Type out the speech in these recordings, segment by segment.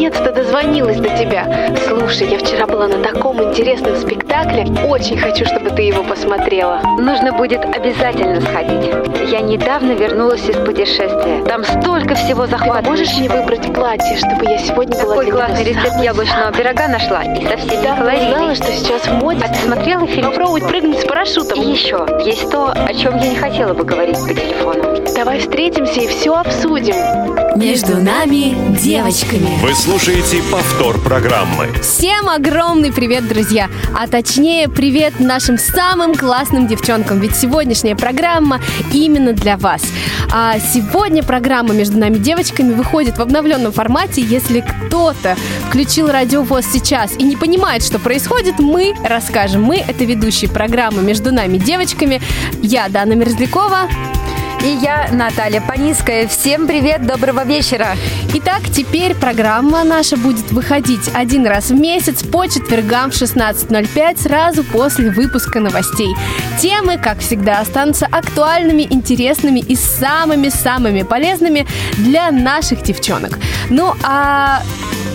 наконец-то дозвонилась до тебя. Слушай, я вчера была на таком интересном спектакле. Очень хочу, чтобы ты его посмотрела. Нужно будет обязательно сходить. Я недавно вернулась из путешествия. Там столько всего захватывающего. Ты можешь мне выбрать платье, чтобы я сегодня была Какой для тебя классный рецепт самой яблочного пирога нашла. И совсем Да, не калорийный. знала, что сейчас в моде. А ты смотрела фильм? Попробовать прыгнуть с парашютом. И еще, есть то, о чем я не хотела бы говорить по телефону. Давай встретимся и все обсудим. Между нами девочками. Вы слушаете повтор программы. Всем огромный привет, друзья! А точнее, привет нашим самым классным девчонкам, ведь сегодняшняя программа именно для вас. А сегодня программа «Между нами девочками» выходит в обновленном формате. Если кто-то включил радиовоз сейчас и не понимает, что происходит, мы расскажем. Мы — это ведущие программы «Между нами девочками». Я, Дана Мерзлякова, И я, Наталья Паниская. Всем привет, доброго вечера. Итак, теперь программа наша будет выходить один раз в месяц по четвергам в 16.05 сразу после выпуска новостей. Темы, как всегда, останутся актуальными, интересными и самыми-самыми полезными для наших девчонок. Ну, а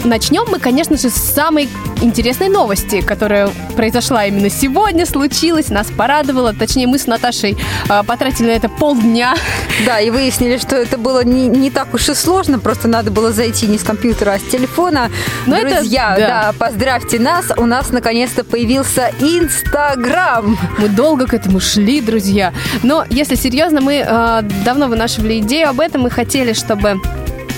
начнем мы, конечно же, с самой интересной новости, которая произошла именно сегодня, случилась, нас порадовала. Точнее, мы с Наташей а, потратили на это полдня. Да, и выяснили, что это было не, не так уж и сложно, просто надо было зайти не с компьютера, а с телефона. Но это- Друзья, да. да, поздравьте нас, у нас наконец-то появился Инстаграм. Мы долго к этому шли, друзья. Но, если серьезно, мы э, давно вынашивали идею об этом. Мы хотели, чтобы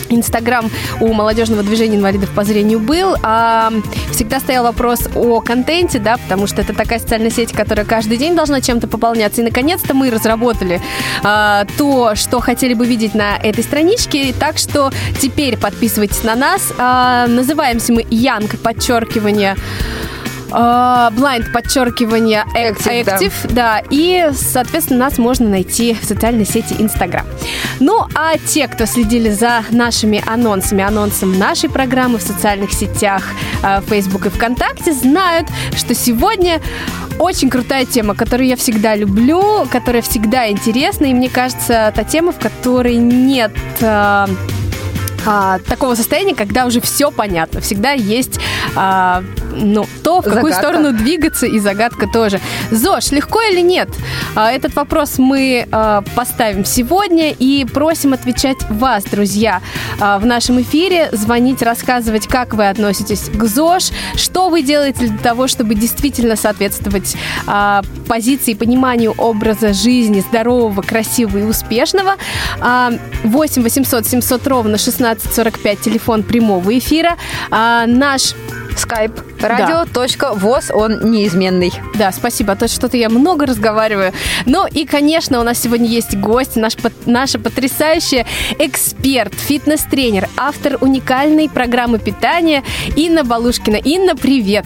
Инстаграм у молодежного движения инвалидов по зрению был, а всегда стоял вопрос о контенте, да, потому что это такая социальная сеть, которая каждый день должна чем-то пополняться. И наконец-то мы разработали а, то, что хотели бы видеть на этой страничке. Так что теперь подписывайтесь на нас. А, называемся мы Янг, подчеркивание Blind подчеркивание Active, да. Active, да, и, соответственно, нас можно найти в социальной сети Instagram. Ну, а те, кто следили за нашими анонсами, анонсом нашей программы в социальных сетях э, Facebook и ВКонтакте, знают, что сегодня очень крутая тема, которую я всегда люблю, которая всегда интересна, и мне кажется, та тема, в которой нет э, а, такого состояния, когда уже все понятно. Всегда есть а, ну, то, в какую Загадка. сторону двигаться, и загадка тоже. ЗОЖ, легко или нет? А, этот вопрос мы а, поставим сегодня и просим отвечать вас, друзья, а, в нашем эфире. Звонить, рассказывать, как вы относитесь к ЗОЖ, что вы делаете для того, чтобы действительно соответствовать позиции и пониманию образа жизни здорового, красивого и успешного. А, 8 800 700 ровно 1645, телефон прямого эфира. Наш Скайп. Радио.воз, он неизменный. да, спасибо, а то что-то я много разговариваю. Ну и, конечно, у нас сегодня есть гость, наш, наша потрясающая эксперт, фитнес-тренер, автор уникальной программы питания Инна Балушкина. Инна, привет!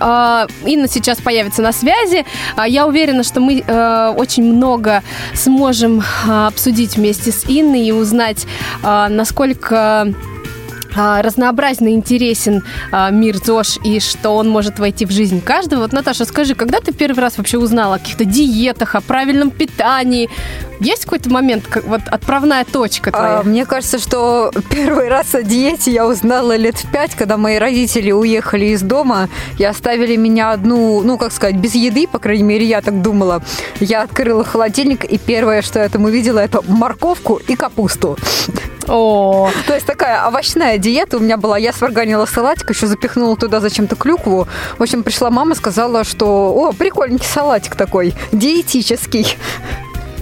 А, Инна сейчас появится на связи. А, Я уверена, что мы э, очень много сможем а, обсудить вместе с Инной и узнать, насколько разнообразен и интересен а, мир ЗОЖ и что он может войти в жизнь каждого. Вот, Наташа, скажи, когда ты первый раз вообще узнала о каких-то диетах, о правильном питании? Есть какой-то момент, как вот отправная точка твоя? А, мне кажется, что первый раз о диете я узнала лет в пять, когда мои родители уехали из дома и оставили меня одну, ну, как сказать, без еды, по крайней мере, я так думала. Я открыла холодильник, и первое, что я там увидела, это морковку и капусту. О, То есть такая овощная диета у меня была. Я сварганила салатик, еще запихнула туда зачем-то клюкву. В общем, пришла мама, сказала, что, о, прикольненький салатик такой, диетический.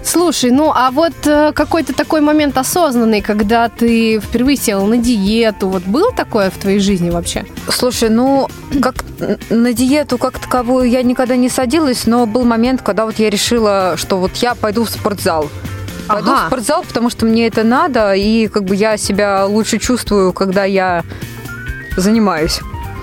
слушай, ну а вот э, какой-то такой момент осознанный, когда ты впервые села на диету, вот было такое в твоей жизни вообще? Слушай, ну, как на диету как таковую я никогда не садилась, но был момент, когда вот я решила, что вот я пойду в спортзал. Пойду Ага. в спортзал, потому что мне это надо, и как бы я себя лучше чувствую, когда я занимаюсь.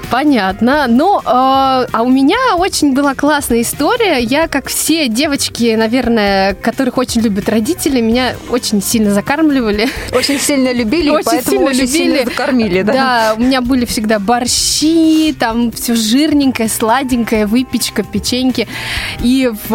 Понятно. Ну, э, а у меня очень была классная история. Я, как все девочки, наверное, которых очень любят родители, меня очень сильно закармливали. Очень сильно любили, очень поэтому сильно очень любили. сильно закормили, да? Да, у меня были всегда борщи, там все жирненькое, сладенькое, выпечка, печеньки. И в,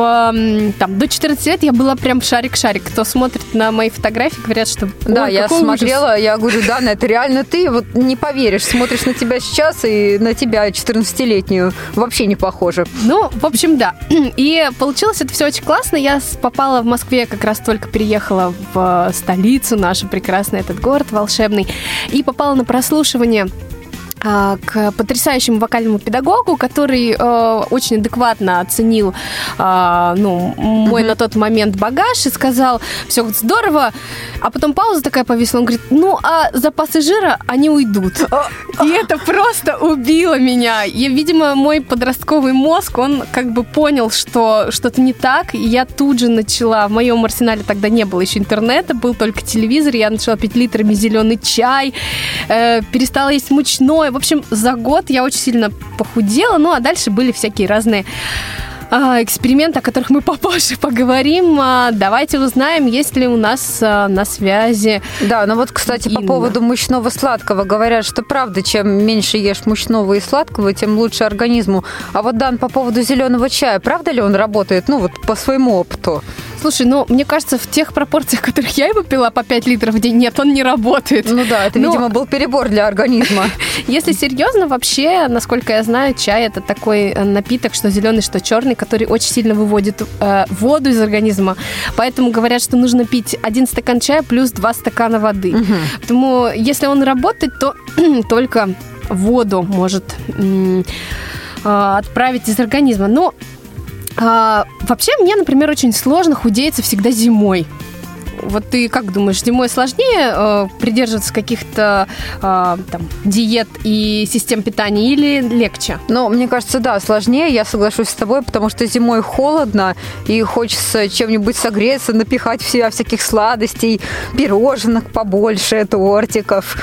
там, до 14 лет я была прям шарик-шарик. Кто смотрит на мои фотографии, говорят, что... Да, я смотрела, ужас. я говорю, да, это реально ты, вот не поверишь, смотришь на тебя сейчас и на тебя 14-летнюю вообще не похоже. Ну, в общем, да. И получилось это все очень классно. Я попала в Москве, как раз только переехала в столицу нашу прекрасный этот город волшебный, и попала на прослушивание к потрясающему вокальному педагогу, который э, очень адекватно оценил э, ну, мой mm-hmm. на тот момент багаж и сказал, все здорово, а потом пауза такая повисла, он говорит, ну, а запасы жира, они уйдут. И это просто убило меня. И, видимо, мой подростковый мозг, он как бы понял, что что-то не так, и я тут же начала, в моем арсенале тогда не было еще интернета, был только телевизор, я начала пить литрами зеленый чай, э, перестала есть мучное, в общем, за год я очень сильно похудела, ну а дальше были всякие разные а, эксперименты, о которых мы попозже поговорим. А, давайте узнаем, есть ли у нас а, на связи. Да, ну вот, кстати, Инна. по поводу мучного сладкого говорят, что правда, чем меньше ешь мучного и сладкого, тем лучше организму. А вот Дан, по поводу зеленого чая, правда ли он работает? Ну вот по своему опыту. Слушай, ну, мне кажется, в тех пропорциях, которых я его пила по 5 литров в день, нет, он не работает. Ну да, это, Но... видимо, был перебор для организма. Если серьезно, вообще, насколько я знаю, чай это такой э, напиток, что зеленый, что черный, который очень сильно выводит э, воду из организма. Поэтому говорят, что нужно пить один стакан чая плюс два стакана воды. Угу. Поэтому, если он работает, то только воду может э, отправить из организма. Но а, вообще, мне, например, очень сложно худеется всегда зимой. Вот ты как думаешь, зимой сложнее э, придерживаться каких-то э, там, диет и систем питания или легче? Ну, мне кажется, да, сложнее, я соглашусь с тобой, потому что зимой холодно, и хочется чем-нибудь согреться, напихать в себя всяких сладостей, пирожных побольше, тортиков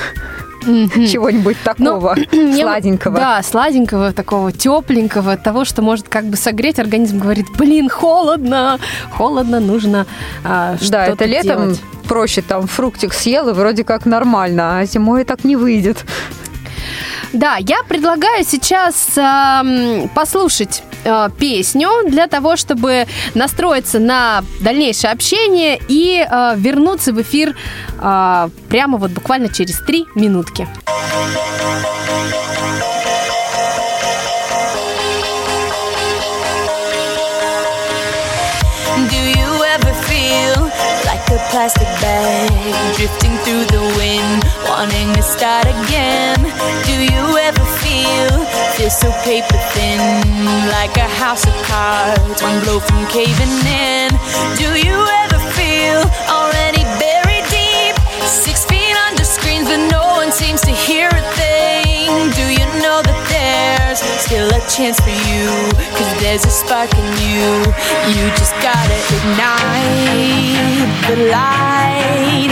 mm-hmm. чего-нибудь такого Но, сладенького. Да, сладенького, такого тепленького, того, что может как бы согреть. Организм говорит, блин, холодно, холодно, нужно а, Да, это летом делать. проще, там фруктик съел, и вроде как нормально, а зимой так не выйдет. Да, я предлагаю сейчас э, послушать э, песню для того, чтобы настроиться на дальнейшее общение и э, вернуться в эфир э, прямо вот буквально через три минутки. Plastic bag. Drifting through the wind wanting to start again. Do you ever feel feel so paper thin? Like a house of cards one blow from caving in. Do you ever feel already buried deep? Six feet under screens but no one seems to hear a thing. Do you know that there's still a chance for you. Cause there's a spark in you. You just gotta ignite the light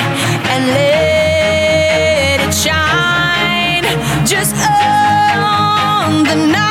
and let it shine. Just on the night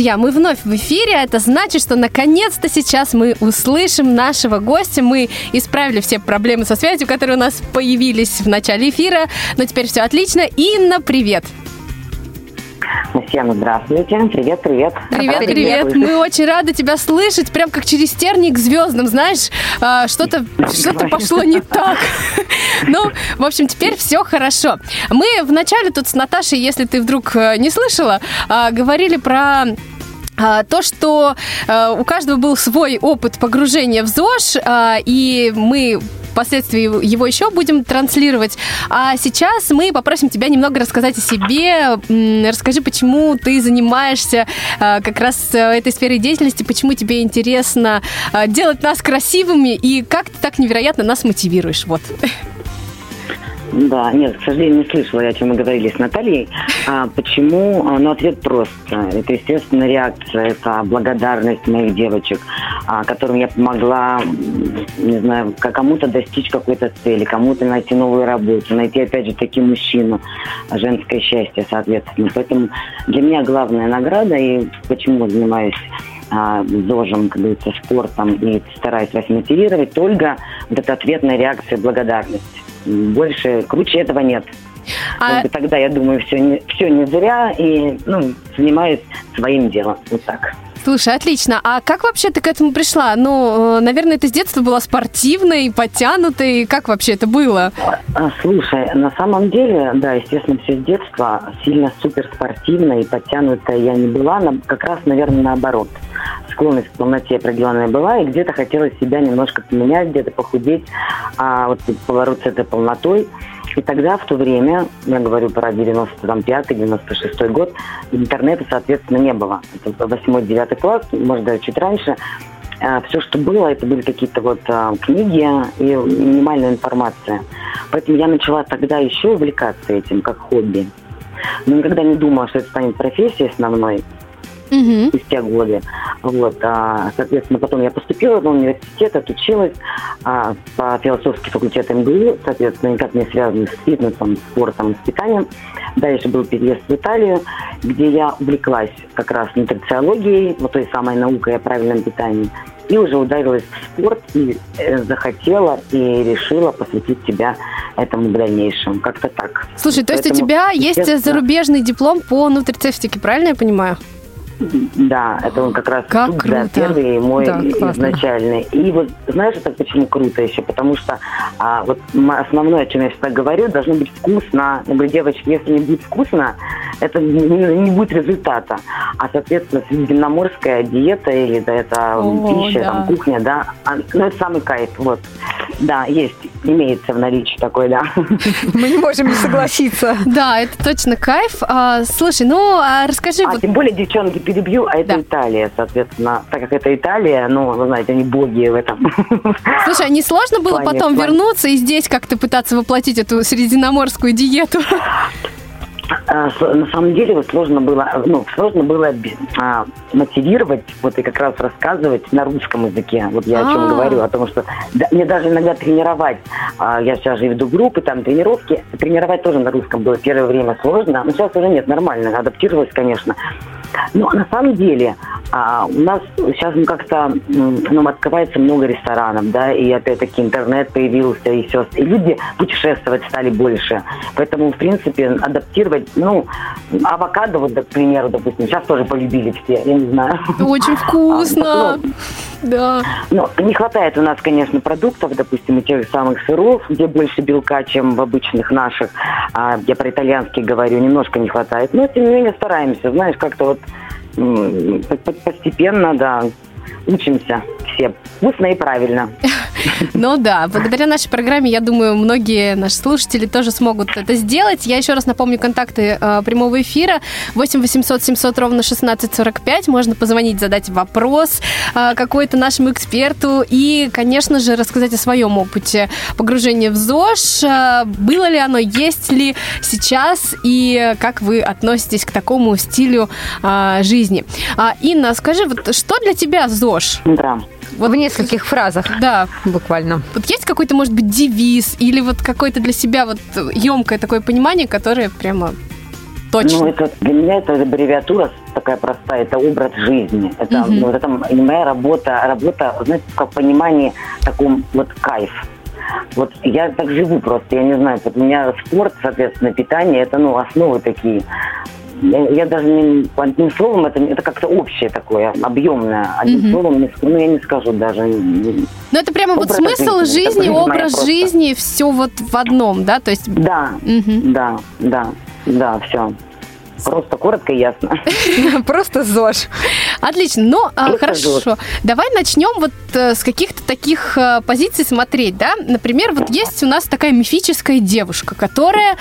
друзья, мы вновь в эфире. Это значит, что наконец-то сейчас мы услышим нашего гостя. Мы исправили все проблемы со связью, которые у нас появились в начале эфира. Но теперь все отлично. Инна, привет! Всем здравствуйте. Привет, привет. Привет, привет. привет. Мы очень рады тебя слышать. Прям как через терник к звездам, знаешь, а, что-то что пошло не так. Ну, в общем, теперь все хорошо. Мы вначале тут с Наташей, если ты вдруг э, не слышала, а, говорили про то, что э, у каждого был свой опыт погружения в ЗОЖ, и мы впоследствии его еще будем транслировать. А сейчас мы попросим тебя немного рассказать о себе. Расскажи, почему ты занимаешься э, как раз э, этой сферой деятельности, почему тебе интересно э, делать нас красивыми и как ты так невероятно нас мотивируешь. Вот. Да, нет, к сожалению, не слышала я, о чем мы говорили с Натальей. А почему? А, ну, ответ прост. Это, естественно, реакция, это благодарность моих девочек, а, которым я помогла, не знаю, кому-то достичь какой-то цели, кому-то найти новую работу, найти, опять же, таки мужчину, женское счастье, соответственно. Поэтому для меня главная награда, и почему занимаюсь а, ЗОЖем, как говорится, спортом и стараюсь вас мотивировать, только вот эта ответная реакция благодарности больше, круче этого нет. А... Тогда, я думаю, все не, все не зря и ну, занимаюсь своим делом. Вот так. Слушай, отлично. А как вообще ты к этому пришла? Ну, э, наверное, ты с детства была спортивной, подтянутой. Как вообще это было? А, слушай, на самом деле, да, естественно, все с детства сильно суперспортивной и подтянутая я не была. Как раз, наверное, наоборот. Склонность к полноте определенная была, и где-то хотелось себя немножко поменять, где-то похудеть. А вот поворот с этой полнотой – и тогда, в то время, я говорю про 95-96 год, интернета, соответственно, не было. Это 8-9 класс, может, даже чуть раньше. А, Все, что было, это были какие-то вот а, книги и минимальная информация. Поэтому я начала тогда еще увлекаться этим, как хобби. Но никогда не думала, что это станет профессией основной угу. спустя годы. Вот, а, соответственно, потом я поступила в университет, отучилась а, по философски факультету МГУ, соответственно, никак не связанный с фитнесом, спортом, с питанием. Дальше был переезд в Италию, где я увлеклась как раз нутрициологией, вот той самой наукой о правильном питании, и уже ударилась в спорт и э, захотела и решила посвятить себя этому в дальнейшем. Как-то так. Слушай, то есть у тебя есть зарубежный диплом по нутрицептике, правильно я понимаю? Да, это он как раз как тут, круто. да, первый мой да, изначальный. И вот знаешь, это почему круто еще? Потому что а, вот основное, о чем я всегда говорю, должно быть вкусно. Я говорю, девочки, если не будет вкусно, это не, не будет результата. А, соответственно, средиземноморская диета или да, это О, пища, да. там, кухня, да, а, ну, это самый кайф, вот. Да, есть, имеется в наличии такой, да. Мы не можем не согласиться. Да, это точно кайф. А, слушай, ну, а расскажи... А, тем более, девчонки, перебью, а это да. Италия, соответственно. Так как это Италия, ну, вы знаете, они боги в этом. Слушай, а не сложно было плане, потом плане. вернуться и здесь как-то пытаться воплотить эту средиземноморскую диету? А, на самом деле вот сложно было, ну, сложно было а, мотивировать, вот и как раз рассказывать на русском языке. Вот я о чем а. говорю, о том, что да, мне даже иногда тренировать, а, я сейчас же веду группы, там тренировки, тренировать тоже на русском было первое время сложно, но сейчас уже нет, нормально, адаптировалась, конечно. Но на самом деле а, у нас сейчас ну, как-то ну, открывается много ресторанов, да, и опять-таки интернет появился, и все. И люди путешествовать стали больше. Поэтому, в принципе, адаптировать, ну, авокадо, вот, к примеру, допустим, сейчас тоже полюбили все, я не знаю. Очень вкусно. А, ну, да. Ну, не хватает у нас, конечно, продуктов, допустим, и тех же самых сыров, где больше белка, чем в обычных наших. А, я про итальянский говорю, немножко не хватает. Но, тем не менее, стараемся, знаешь, как-то вот постепенно, да, учимся все вкусно и правильно. Ну да, благодаря нашей программе, я думаю, многие наши слушатели тоже смогут это сделать. Я еще раз напомню контакты э, прямого эфира. 8 800 700 ровно 1645. Можно позвонить, задать вопрос э, какой-то нашему эксперту и, конечно же, рассказать о своем опыте погружения в ЗОЖ. Э, было ли оно, есть ли сейчас и как вы относитесь к такому стилю э, жизни. А, Инна, скажи, вот что для тебя ЗОЖ? Да. Вот в нескольких фразах. Да. Буквально. Вот есть какой-то, может быть, девиз или вот какое-то для себя вот емкое такое понимание, которое прямо точно? Ну, это, для меня это аббревиатура такая простая, это образ жизни. Это, Мгм. ну, вот это моя работа, работа, знаете, как в понимании таком вот кайф. Вот я так живу просто, я не знаю, вот у меня спорт, соответственно, питание, это, ну, основы такие. Я, даже не, одним словом, это, это как-то общее такое, объемное. Одним Мгм. словом, не, ну, я не скажу даже. Ну, это прямо вот Образ смысл жизни, жизни, образ жизни, все вот в одном, да? То есть... Да, Мгм. да, да, да, все. Просто коротко и ясно. Просто ЗОЖ. Отлично. Ну, а, хорошо. Давай начнем вот с каких-то таких э, позиций смотреть, да? Например, вот есть у нас такая мифическая девушка, которая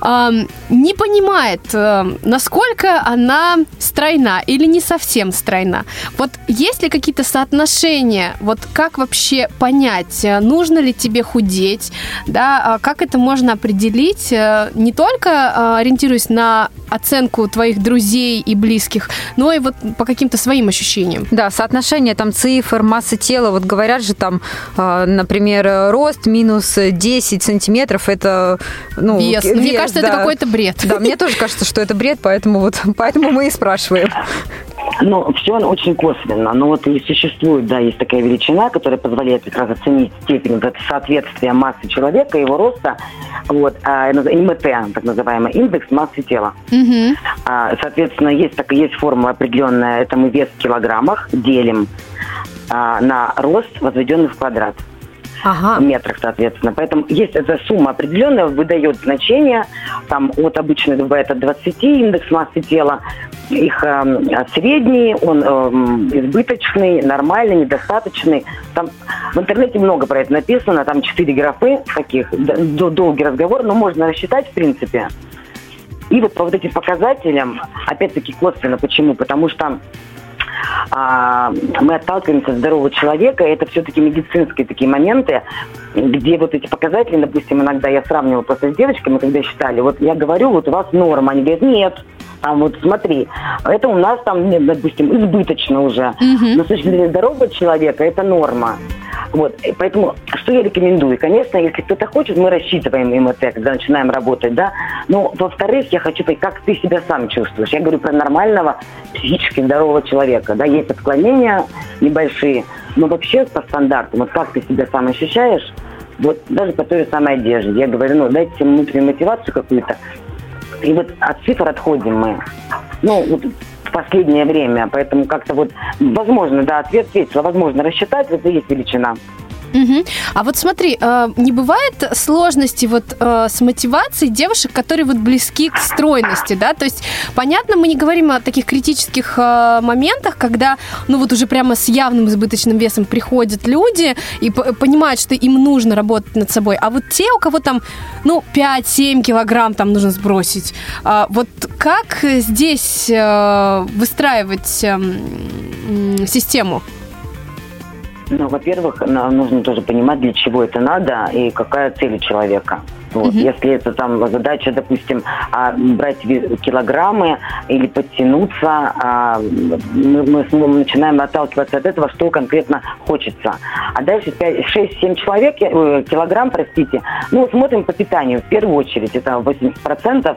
ам, не понимает, э, насколько она стройна или не совсем стройна. Вот есть ли какие-то соотношения? Вот как вообще понять, э, нужно ли тебе худеть, да? А Как это можно определить? э, Не только э, ориентируясь на оценку твоих друзей и близких, но и вот по каким-то своим ощущениям. Да, соотношение там цифр, массы тела, вот говорят же там, э, например, рост минус 10 сантиметров, это, ну, вес. Ну, Мне вес, кажется, это да. какой-то бред. Да, мне тоже кажется, что это бред, поэтому вот, поэтому мы и спрашиваем. Ну, все очень косвенно. Но вот и существует, да, есть такая величина, которая позволяет как раз оценить степень вот, соответствия массы человека, его роста, вот, а, это ИМТ, так называемый, индекс массы тела. Мгм. А, Соответственно, есть, так, есть формула определенная, это мы вес в килограммах делим а, на рост, возведенный в квадрат. Ага. в метрах, соответственно. Поэтому есть эта сумма определенная, выдает значение, там от обычно бывает от 20 индекс массы тела, их эм, средний, он эм, избыточный, нормальный, недостаточный. Там в интернете много про это написано, там четыре графы таких, д- долгий разговор, но можно рассчитать в принципе. И вот по вот этим показателям, опять-таки косвенно, почему? Потому что мы отталкиваемся от здорового человека, и это все-таки медицинские такие моменты, где вот эти показатели, допустим, иногда я сравнивала просто с девочками, когда считали, вот я говорю, вот у вас норма, они говорят, нет, там вот смотри, это у нас там, допустим, избыточно уже. Мгм. Но с точки зрения здорового человека это норма. Вот, поэтому, что я рекомендую? Конечно, если кто-то хочет, мы рассчитываем МТ, когда начинаем работать, да. Но, во-вторых, я хочу понять, как ты себя сам чувствуешь. Я говорю про нормального, психически здорового человека, да. Есть отклонения небольшие, но вообще по стандарту, вот как ты себя сам ощущаешь, вот даже по той же самой одежде. Я говорю, ну, дайте себе внутреннюю мотивацию какую-то. И вот от цифр отходим мы. Ну, вот последнее время. Поэтому как-то вот, возможно, да, ответ ответила, возможно, рассчитать, это есть величина. Мгм. А вот смотри, э, не бывает сложности вот э, с мотивацией девушек, которые вот близки к стройности, да? То есть, понятно, мы не говорим о таких критических э, моментах, когда, ну вот уже прямо с явным избыточным весом приходят люди и понимают, что им нужно работать над собой. А вот те, у кого там, ну, 5-7 килограмм там нужно сбросить, вот как здесь выстраивать эм, систему? Ну, во-первых, на- нужно тоже понимать, для чего это надо и какая цель у человека. Вот. Мгм. Если это там задача, допустим, а, брать килограммы или подтянуться, а, мы, мы начинаем отталкиваться от этого, что конкретно хочется. А дальше 6-7 человек, э, килограмм, простите, ну, смотрим по питанию. В первую очередь, это 80%,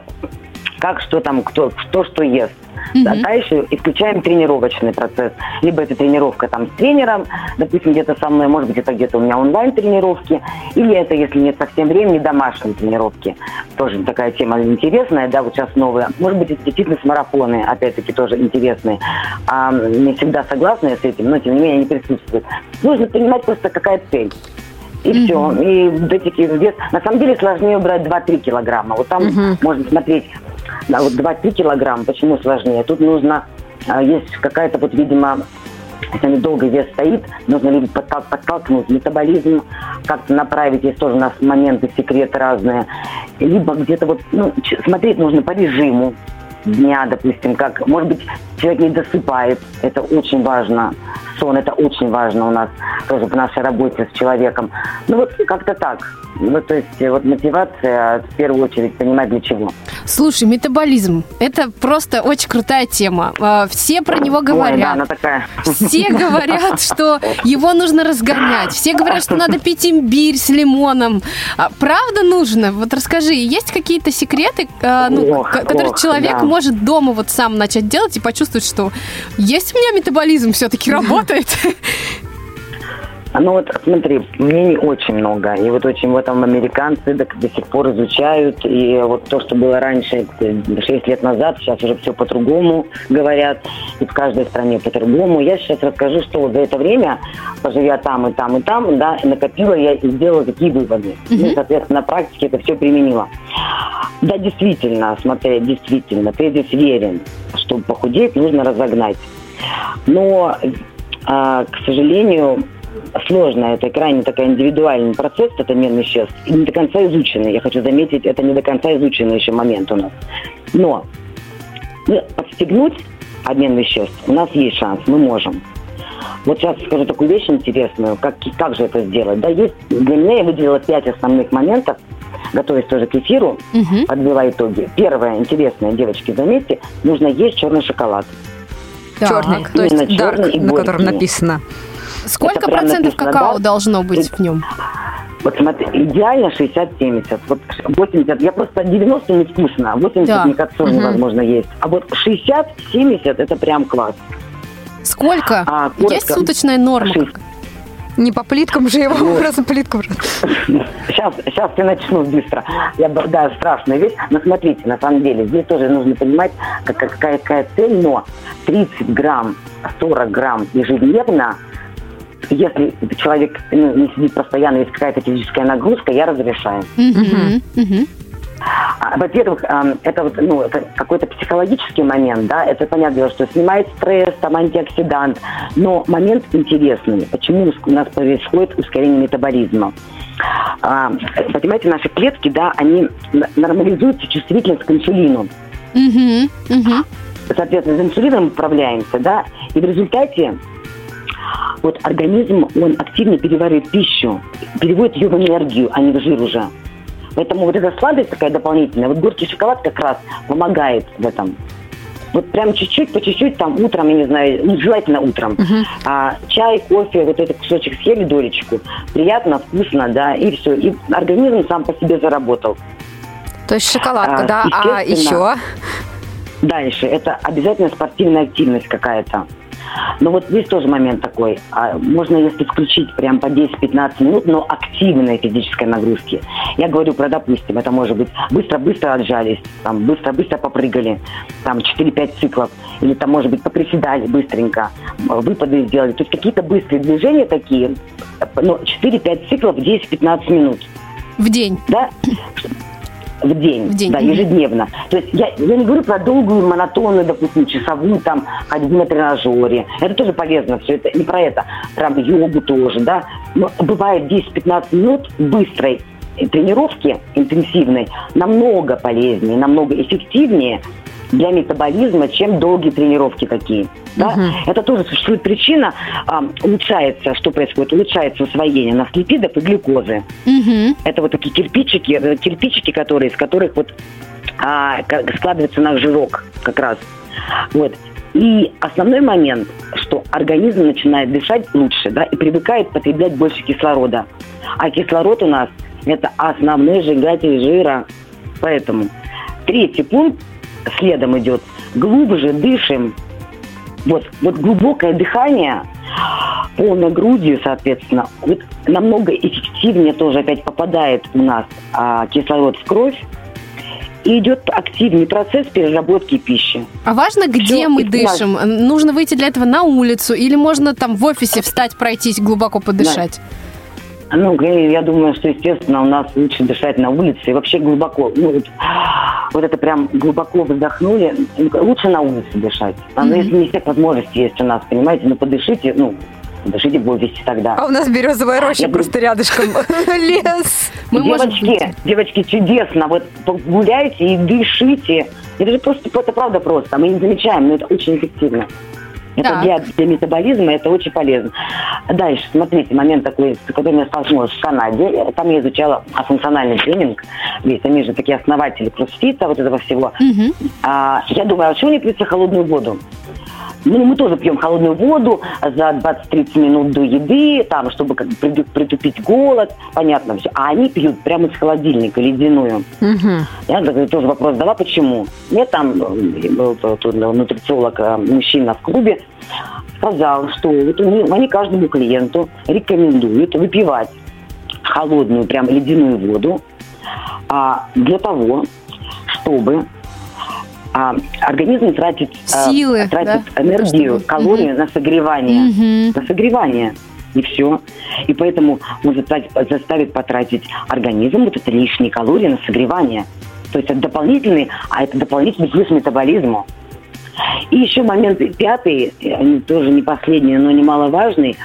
как что там, кто, кто что ест. Мгм. А дальше и включаем тренировочный процесс. Либо это тренировка там с тренером, допустим, где-то со мной, может быть, это где-то у меня онлайн-тренировки, или это, если нет совсем времени, домашние тренировки. Тоже такая тема интересная, да, вот сейчас новая. Может быть, эти фитнес-марафоны, опять-таки, тоже интересные. А, не всегда согласна я с этим, но, тем не менее, они присутствуют. Нужно понимать просто, какая цель. И все. И вот эти вес. На самом деле сложнее брать 2-3 килограмма. Вот там Мгм. можно смотреть, да, вот 2-3 килограмма, почему сложнее? Тут нужно, а, есть какая-то вот, видимо, если они долго вес стоит, нужно либо подтал- подтолкнуть метаболизм, как-то направить, есть тоже у нас моменты, секреты разные, либо где-то вот, ну, смотреть нужно по режиму дня, допустим, как, может быть, человек не досыпает, это очень важно, сон, это очень важно у нас тоже в нашей работе с человеком. Ну вот как-то так. Ну, то есть, э, вот мотивация, в первую очередь, понимать для чего. Слушай, метаболизм – это просто очень крутая тема. А, Все про него Ой, да, говорят. она такая. Все говорят, что его нужно разгонять. Все говорят, что надо пить имбирь с лимоном. А правда нужно? Вот расскажи, есть какие-то секреты, а, ну, Ох, ко- которые ох, человек да. может дома вот сам начать делать и почувствовать, что есть у меня метаболизм, все-таки работает? Ну вот смотри, мнений очень много. И вот очень в этом американцы до, до сих пор изучают. И вот то, что было раньше, э, 6 лет назад, сейчас уже все по-другому говорят. И в каждой стране по-другому. Я сейчас расскажу, что вот за это время, поживя там и там и там, да, накопила я и сделала какие выводы. Ну, соответственно, на практике это все применила. Да, действительно, смотри, действительно, ты здесь верен, чтобы похудеть, нужно разогнать. Но, а, к сожалению, сложно. Это крайне такой индивидуальный процесс, это обмен веществ. И не до конца изученный. Я хочу заметить, это не до конца изученный еще момент у нас. Но ну, подстегнуть обмен веществ у нас есть шанс, мы можем. Вот сейчас скажу такую вещь интересную, как, как же это сделать. Да, есть, для меня я выделила пять основных моментов, готовясь тоже к эфиру, Мгм. подвела итоги. Первое, интересное, девочки, заметьте, нужно есть черный шоколад. Черный, Так. то есть Именно дарк, черный и на котором написано. Сколько процентов написано, какао да? должно быть в нем? Вот смотри, идеально 60-70. Вот 80, я просто 90 невкусно, 80 Да. никак тоже невозможно есть. А вот 60-70 это прям класс. Сколько? А, коротко. Есть суточная норма? Шесть. Не по плиткам же его, Вот. просто плиткам же. Сейчас, сейчас я начну быстро. Я, да, страшная вещь. Но смотрите, на самом деле, здесь тоже нужно понимать, как- какая, какая цель, но 30 грамм, 40 грамм ежедневно, если человек ну, не сидит постоянно, есть какая-то физическая нагрузка, я разрешаю. А, Во-первых, это вот, ну, это какой-то психологический момент, да, это понятное дело, что снимает стресс, там антиоксидант, но момент интересный, почему у нас происходит ускорение метаболизма. А, понимаете, наши клетки, да, они нормализуются чувствительность к инсулину. Мгм. Мгм. Соответственно, за инсулином управляемся, да, и в результате вот организм, он активно переваривает пищу, переводит ее в энергию, а не в жир уже. Поэтому вот эта сладость такая дополнительная, вот горький шоколад как раз помогает в этом. Вот прям чуть-чуть, по чуть-чуть, там утром, я не знаю, ну, желательно утром. А, чай, кофе, вот этот кусочек съели, долечку. Приятно, вкусно, да, и все. И организм сам по себе заработал. То есть шоколадка, А, да, а еще? Дальше, это обязательно спортивная активность какая-то. Но вот здесь тоже момент такой. А можно, если включить прям по 10-15 минут, но активной физической нагрузки. Я говорю про, допустим, это может быть быстро-быстро отжались, там быстро-быстро попрыгали, там 4-5 циклов, или там, может быть, поприседали быстренько, выпады сделали. То есть какие-то быстрые движения такие, ну, 4-5 циклов 10-15 минут В день. да, в день, В день, да, ежедневно. То есть я, я не говорю про долгую, монотонную, допустим, часовую там ходьбу на тренажере. Это тоже полезно, все это не про это. Прям йогу тоже, да. Но бывает 10-15 минут быстрой тренировки, интенсивной, намного полезнее, намного эффективнее для метаболизма, чем долгие тренировки такие. Да? Это тоже существует причина, а, улучшается, что происходит, улучшается усвоение у нас липидов и глюкозы. Мгм. Это вот такие кирпичики, э, кирпичики, которые, из которых вот а, складывается наш жирок как раз. Вот. И основной момент, что организм начинает дышать лучше, да, и привыкает потреблять больше кислорода. А кислород у нас это основной сжигатель жира. Поэтому третий пункт следом идет. Глубже дышим. Вот, вот глубокое дыхание, полной грудью, соответственно, вот намного эффективнее тоже опять попадает у нас а, кислород в кровь, и идет активный процесс переработки пищи. А важно, где Всё, мы дышим? Нужно выйти для этого на улицу или можно там в офисе встать, пройтись, глубоко подышать? Ну, я, думаю, что, естественно, у нас лучше дышать на улице и вообще глубоко. Ну, вот, вот это прям глубоко вздохнули. Ну, Лучше на улице дышать. А, ну, если не всех возможностей есть у нас, понимаете, ну, подышите, ну, подышите в офисе тогда. А у нас березовая роща Я просто рядышком. Лес. Мы девочки, девочки, чудесно. Вот гуляйте и дышите. Это же просто, это правда просто. Мы не замечаем, но это очень эффективно. Это Так. для, для метаболизма это очень полезно. Дальше, смотрите, момент такой, с которым я столкнулась в Канаде. Там я изучала функциональный тренинг. Ведь они же такие основатели кроссфита, вот этого всего. Мгм. А, я думаю, а почему не пьете холодную воду? Ну, мы тоже пьем холодную воду за 20-30 минут до еды, там, чтобы как бы притупить голод, понятно все. А они пьют прямо из холодильника ледяную. Мгм. Я тоже вопрос задала, почему. Мне там э, был тот нутрициолог, э, мужчина в клубе, сказал, что вот они каждому клиенту рекомендуют выпивать холодную, прям ледяную воду а, для того, чтобы а, организм тратит, а, Силы, тратит да? энергию, Чтобы- калорию на согревание Мгм. на согревание. И все. И поэтому может тратить- заставит потратить организм вот это лишние калории на согревание. То есть это дополнительный, а это дополнительный плюс метаболизму. И еще момент пятый, тоже не последний, но немаловажный.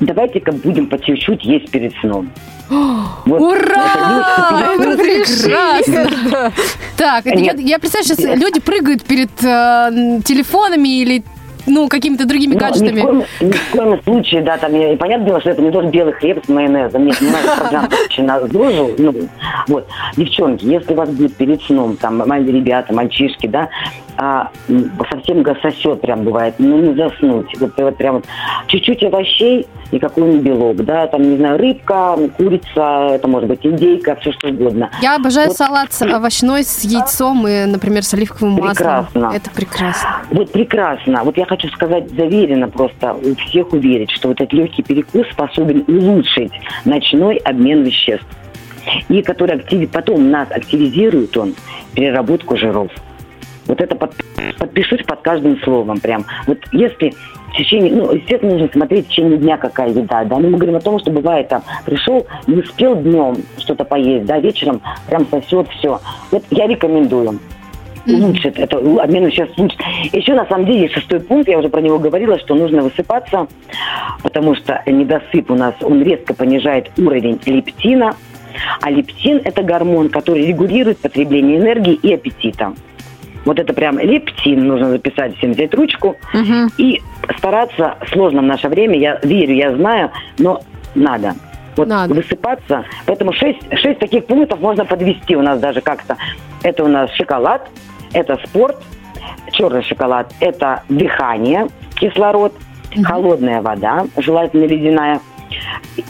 Давайте-ка будем по чуть-чуть есть перед сном. Вот Ура! это Это прекрасно! Так, я, представляю, сейчас люди прыгают перед э, телефонами или ну, какими-то другими Ну, Ни в, гаджетами. коем, ни в коем случае, да, там, я- и понятное дело, что это не должен белый хлеб с майонезом. Нет, не надо программ вообще на дозу. Ну, вот. Девчонки, если у вас будет перед сном, там, маленькие ребята, мальчишки, да, а, совсем сосет прям бывает, ну, не заснуть. Вот, вот прям вот чуть-чуть овощей и какой-нибудь белок, да, там, не знаю, рыбка, курица, это может быть индейка, все что угодно. Я обожаю Вот. салат с- овощной с яйцом и, например, с оливковым маслом. Прекрасно. Это прекрасно. Вот прекрасно. Вот я хочу сказать заверенно просто, у всех уверить, что вот этот легкий перекус способен улучшить ночной обмен веществ. И который активи- потом нас активизирует он переработку жиров. Вот это под- подпишусь под каждым словом прям. Вот если в течение, ну, естественно, нужно смотреть в течение дня, какая еда, да, но мы говорим о том, что бывает там, пришел, не успел днем что-то поесть, да, вечером прям сосет все. Вот я рекомендую улучшит это обмен веществ улучшит. Еще на самом деле есть шестой пункт, я уже про него говорила, что нужно высыпаться, потому что недосып у нас, он резко понижает уровень лептина, а лептин это гормон, который регулирует потребление энергии и аппетита. Вот это прям лептин, нужно записать всем, взять ручку Мгм. и стараться, сложно в наше время, я верю, я знаю, но надо. Вот Надо. высыпаться. Поэтому шесть, шесть таких пунктов можно подвести у нас даже как-то. Это у нас шоколад, это спорт, черный шоколад, это дыхание, кислород, холодная вода, желательно ледяная.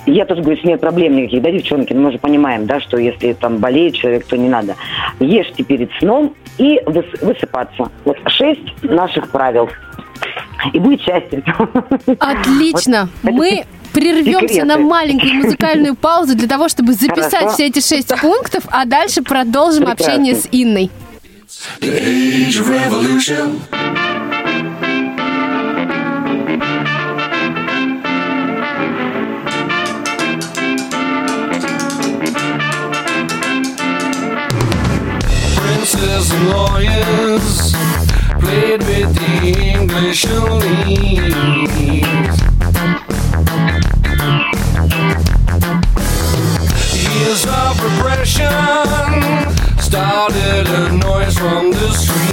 Я тоже говорю, нет проблем никаких, да, девчонки, но мы же понимаем, да, что если там болеет человек, то не надо. Ешьте перед сном и выс- высыпаться. Вот шесть наших правил. И будет счастье. Отлично. Вот Мы прервемся секреты. на маленькую музыкальную паузу для того, чтобы записать Хорошо. все эти шесть пунктов, а дальше продолжим Прекрасно. общение с Инной. Age of revolution. Lawyers played with the English elite. Years of repression started a noise from the streets.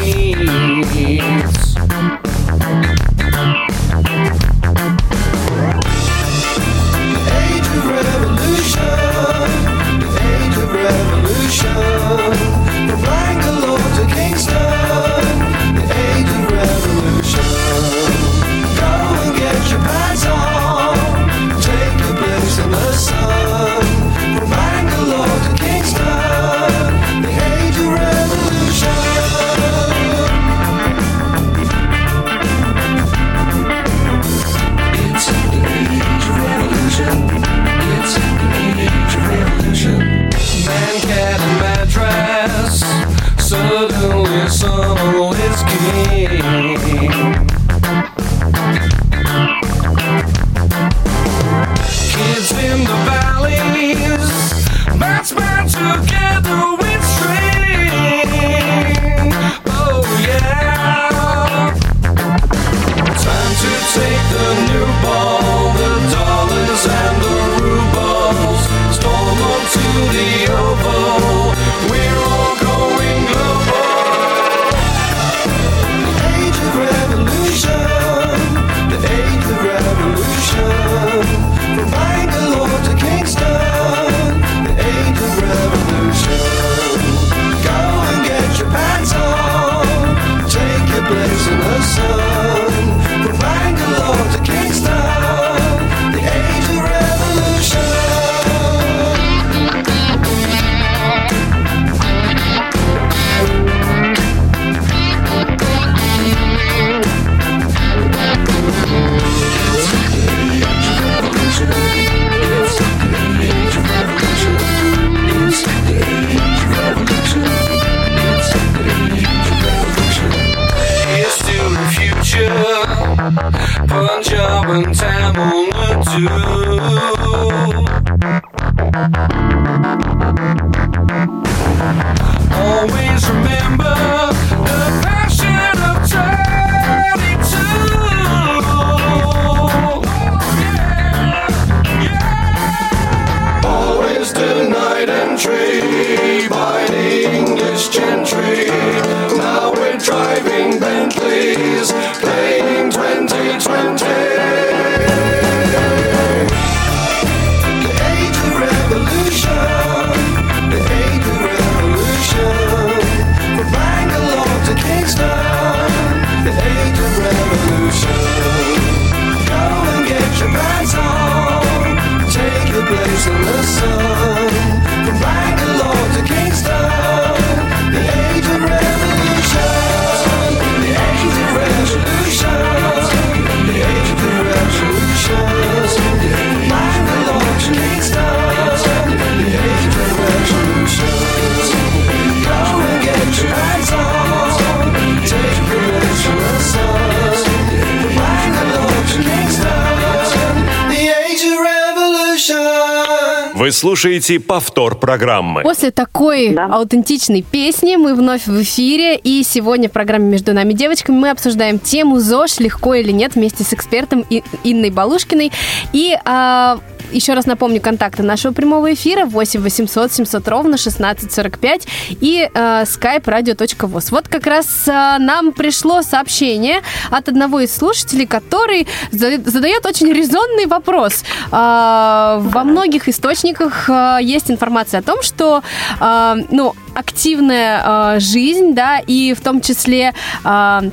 Слушаете повтор программы. После такой Да. аутентичной песни мы вновь в эфире. И сегодня в программе «Между нами девочками» мы обсуждаем тему ЗОЖ, легко или нет, вместе с экспертом Инной Балушкиной. И а, еще раз напомню контакты нашего прямого эфира 8 800 700 ровно 1645 и э, skype radio.voz. Вот как раз а, нам пришло сообщение от одного из слушателей, который за- задает очень резонный вопрос. А, во многих источниках а, есть информация о том, что а, ну, активная а, жизнь, да, и в том числе а,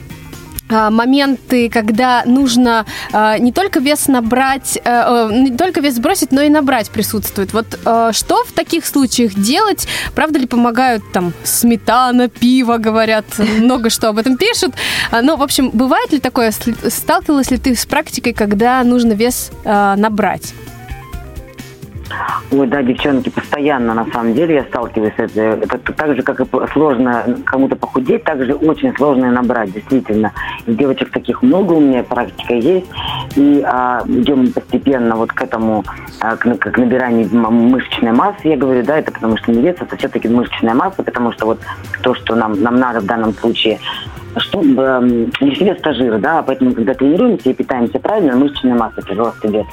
моменты, когда нужно а, не только вес набрать, э, э, не только вес сбросить, но и набрать присутствует. Вот э, что в таких случаях делать? Правда ли помогают там сметана, пиво, говорят, много что об этом пишут. А, Ну, в общем, бывает ли такое? Сталкивалась ли ты с практикой, когда нужно вес набрать? Ой, да, девчонки, постоянно, на самом деле, я сталкиваюсь с этим. Это так же, как и сложно кому-то похудеть, так же очень сложно и набрать, действительно. И девочек таких много у меня, практика есть. И а, идем постепенно вот к этому, а, к, к набиранию мышечной массы, я говорю, да, это потому что не вес, это все-таки мышечная масса, потому что вот то, что нам, нам надо в данном случае, чтобы эм, лишний вес это жир, да, поэтому когда тренируемся и питаемся правильно, мышечная масса прирост идет.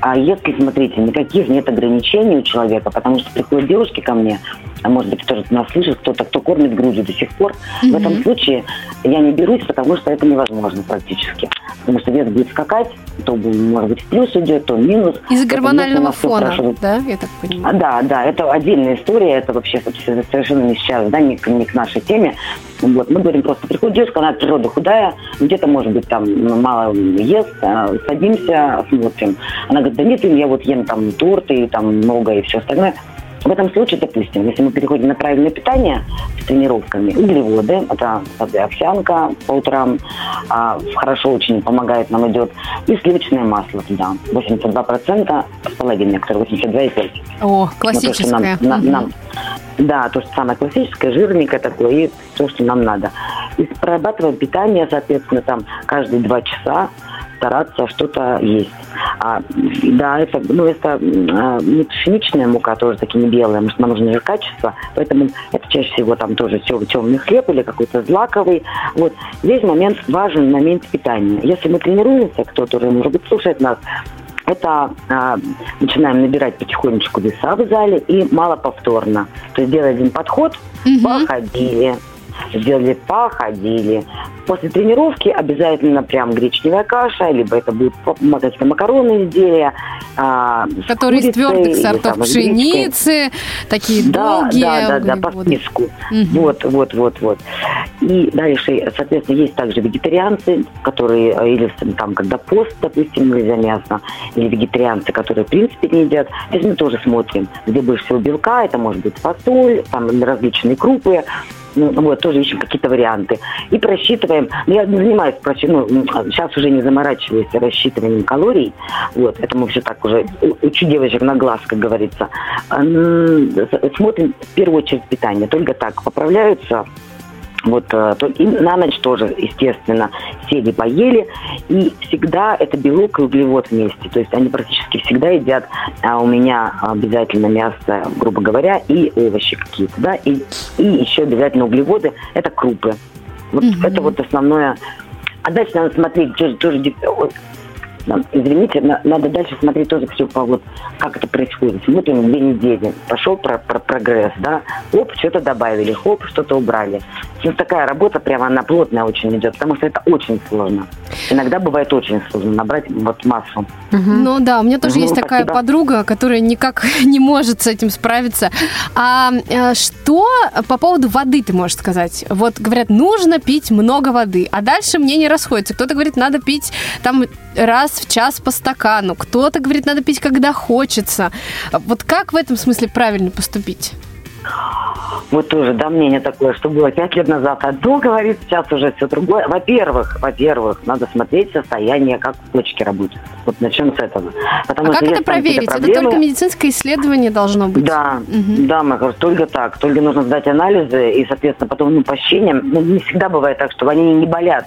А если, смотрите, никаких нет ограничений у человека, потому что приходят девушки ко мне, может быть, кто-то нас слышит, кто-то, кто кормит грудью до сих пор, в этом случае я не берусь, потому что это невозможно практически. Потому что вес будет скакать, то, может быть, в плюс идет, то в минус. Из-за гормонального фона, хорошо, да, я так а, понимаю? Да, да, это отдельная история, это вообще совершенно не сейчас, да, не, к- не к нашей теме. Вот, мы говорим просто, приходит девушка, она от природы худая, где-то, может быть, там ну, мало ест, а, садимся, смотрим. Она говорит, да нет, я вот ем там торты, и там много и все остальное. В этом случае, допустим, если мы переходим на правильное питание с тренировками, углеводы, это овсянка по утрам, а, хорошо очень помогает нам идет, и сливочное масло туда, 82% с половиной, некоторые 82,5. О, Ну, то, что классическая. нам- нам- да, то, что самое классическое, жирненькое такое, и то, что нам надо. И прорабатываем питание, соответственно, там каждые два часа стараться что-то есть. А, да, это, ну, это а, не пшеничная мука, тоже таки не белая, потому что нам нужно же качество, поэтому это чаще всего там тоже темный хлеб или какой-то злаковый. Вот. Здесь момент важен, момент питания. Если мы тренируемся, кто-то уже, может быть, слушает нас, это а, начинаем набирать потихонечку веса в зале и малоповторно. То есть делать один подход, походили, сделали, походили. После тренировки обязательно прям гречневая каша, либо это будут какие-то макароны изделия. а, Которые из твердых сортов там пшеницы, такие Да, долгие да, да, да, по списку. Мгм. Вот, вот, вот, вот. И дальше, соответственно, есть также вегетарианцы, которые, э, или там, когда пост, допустим, нельзя мясо, или вегетарианцы, которые, в принципе, не едят. Здесь мы тоже смотрим, где больше всего белка, это может быть фасоль, там различные крупы, вот, тоже ищем какие-то варианты. И просчитываем. Ну, я занимаюсь, просчит- ну, сейчас уже не заморачиваюсь рассчитыванием калорий. Вот, это мы все так уже учу девочек на глаз, как говорится. А, Смотрим в первую очередь питание. Только так поправляются Вот э, то- и на ночь тоже, естественно, сели, поели. И всегда это белок и углевод вместе. То есть они практически всегда едят а, у меня обязательно мясо, грубо говоря, и овощи какие-то, да, и, и еще обязательно углеводы, это крупы. Вот это вот основное. А дальше надо смотреть тоже, тоже Извините, на- надо дальше смотреть тоже все по вот, как это происходит. Смотрим две недели. Пошел про, про прогресс, да. Оп, что-то добавили, хоп, что-то убрали. Ну, такая работа прямо, она плотная очень идет, потому что это очень сложно. Иногда бывает очень сложно набрать вот массу. Ну да, у меня тоже Ну, есть такая спасибо. подруга, которая никак не может с этим справиться. А э, что по поводу воды ты можешь сказать? Вот говорят, нужно пить много воды, а дальше мнения расходятся. Кто-то говорит, надо пить там раз в час по стакану, кто-то говорит, надо пить, когда хочется. Вот как в этом смысле правильно поступить? Вот тоже, да, мнение такое, что было пять лет назад одно говорит, сейчас уже все другое. Во-первых, во-первых, надо смотреть состояние, как почки работают. Вот начнем с этого. Потому А как что это там какие-то проверить? Это проблемы- только медицинское исследование должно быть. Да, Мгм. да, мы говорим, только так. Только нужно сдать анализы, и, соответственно, потом ну, по ощущениям, ну, не всегда бывает так, что они не болят.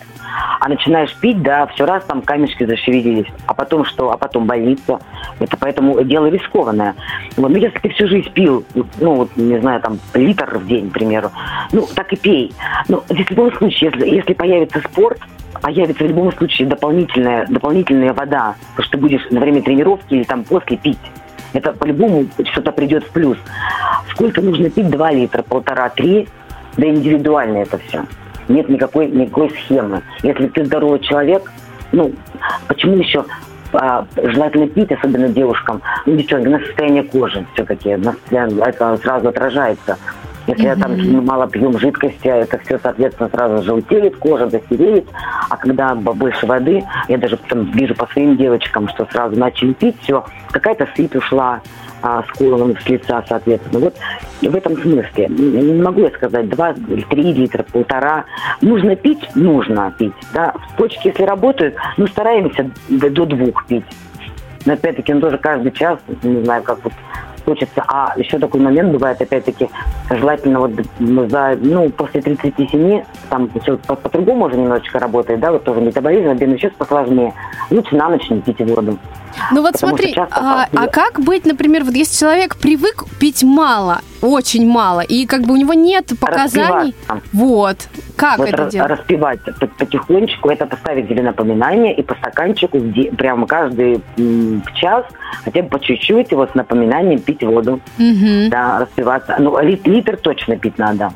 А начинаешь пить, да, все раз там камешки зашевелились. А потом что? А потом больница. Это поэтому дело рискованное. Вот, ну, если ты всю жизнь пил, ну, вот, не знаю, там, литр в день, к примеру, ну, так и пей. Но в любом случае, если, если появится спорт, появится в любом случае дополнительная, дополнительная вода, потому что будешь на время тренировки или там после пить. Это по-любому что-то придет в плюс. Сколько нужно пить? Два литра, полтора, три. Да индивидуально это все. Нет никакой, никакой схемы. Если ты здоровый человек, ну, почему еще а, желательно пить, особенно девушкам, ну, девчонки, на состояние кожи все-таки, это сразу отражается. Если я там мало пьем жидкости, это все, соответственно, сразу желтеет, кожа засереет. А когда больше воды, я даже там вижу по своим девочкам, что сразу начали пить, все, какая-то сыпь ушла а, с колом с лица, соответственно. Вот в этом смысле. Не могу я сказать, два, или три литра, полтора. Нужно пить? Нужно пить. Да? Почки, если работают, ну, стараемся до, двух пить. Но опять-таки, ну, тоже каждый час, не знаю, как вот хочется. А еще такой момент бывает, опять-таки, желательно вот за, ну, после 37, там все по- по-другому уже немножечко работает, да, вот тоже метаболизм, обмен веществ посложнее. Лучше на ночь не пить воду. Ну вот Потому смотри, часто а, а как быть, например, вот если человек привык пить мало, очень мало, и как бы у него нет показаний, вот, как вот это делать? распивать по- потихонечку, это поставить себе напоминание и по стаканчику прямо каждый час, хотя бы по чуть-чуть, вот с напоминанием пить воду, Мгм, да, распиваться. Ну, лит- литр точно пить надо.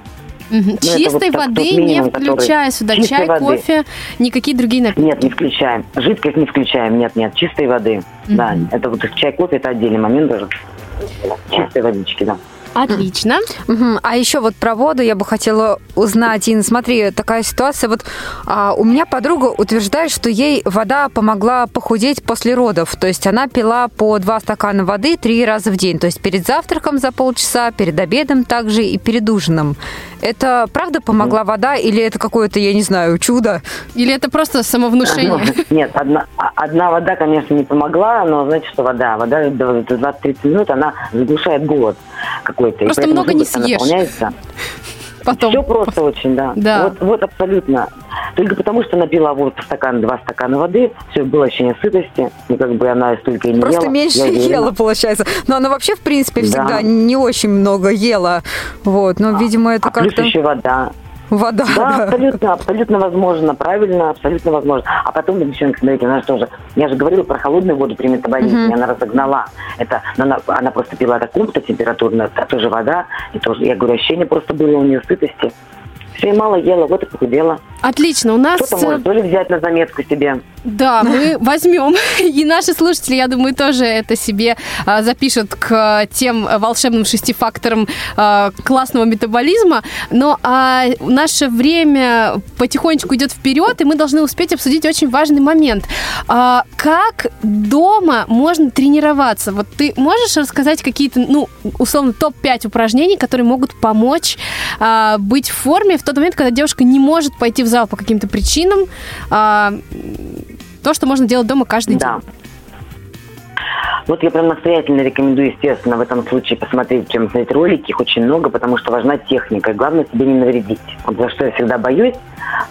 Это Чистой вот так, воды тот не минимум, который- включая сюда Чистой чай, воды. кофе, никакие другие напитки. Нет, не включаем. Жидкость не включаем. Нет, нет, чистой воды. Да, это вот чай, кофе, это отдельный момент даже. Чистой водички, да. Отлично. Мгм. А еще вот про воду я бы хотела узнать. Ин, смотри, такая ситуация. Вот а, у меня подруга утверждает, что ей вода помогла похудеть после родов. То есть она пила по два стакана воды три раза в день. То есть перед завтраком за полчаса, перед обедом также и перед ужином. Это правда помогла вода или это какое-то, я не знаю, чудо? Или это просто Ну, самовнушение? нет, одна, а- одна вода, конечно, не помогла, но знаете, что вода? Вода до 20-30 минут, она заглушает голод какой-то. и Просто поэтому много не съешь. Потом. Все просто очень, да. Да. Вот, вот абсолютно. Только потому, что напила вот стакан, два стакана воды, все, было ощущение сытости, и как бы она столько не Просто ела. меньше я ела, получается. Но она вообще, в принципе, Да. всегда не очень много ела. Вот, но, видимо, это А плюс как-то еще вода. Вода. Да, абсолютно, абсолютно возможно, правильно, абсолютно возможно. А потом, девчонки, смотрите, она же тоже, я же говорила про холодную воду при метаболизме, и она разогнала. Это, она, она просто пила такую-то температурную, а тоже вода, и тоже, я говорю, ощущение просто было у нее сытости. Все, и мало ела, вот и похудела. Отлично. У нас Кто-то э, может тоже взять на заметку себе. Да, мы возьмем. И наши слушатели, я думаю, тоже это себе а, запишут к тем волшебным шести факторам а, классного метаболизма. Но а, наше время потихонечку идет вперед, и мы должны успеть обсудить очень важный момент. А, как дома можно тренироваться? Вот ты можешь рассказать какие-то, ну, условно, топ-5 упражнений, которые могут помочь а, быть в форме в тот момент, когда девушка не может пойти в зал по каким-то причинам? А, то, что можно делать дома каждый Да. день. Вот я прям настоятельно рекомендую, естественно, в этом случае посмотреть, чем смотреть ролики. Их очень много, потому что важна техника. И главное себе не навредить. Вот за что я всегда боюсь.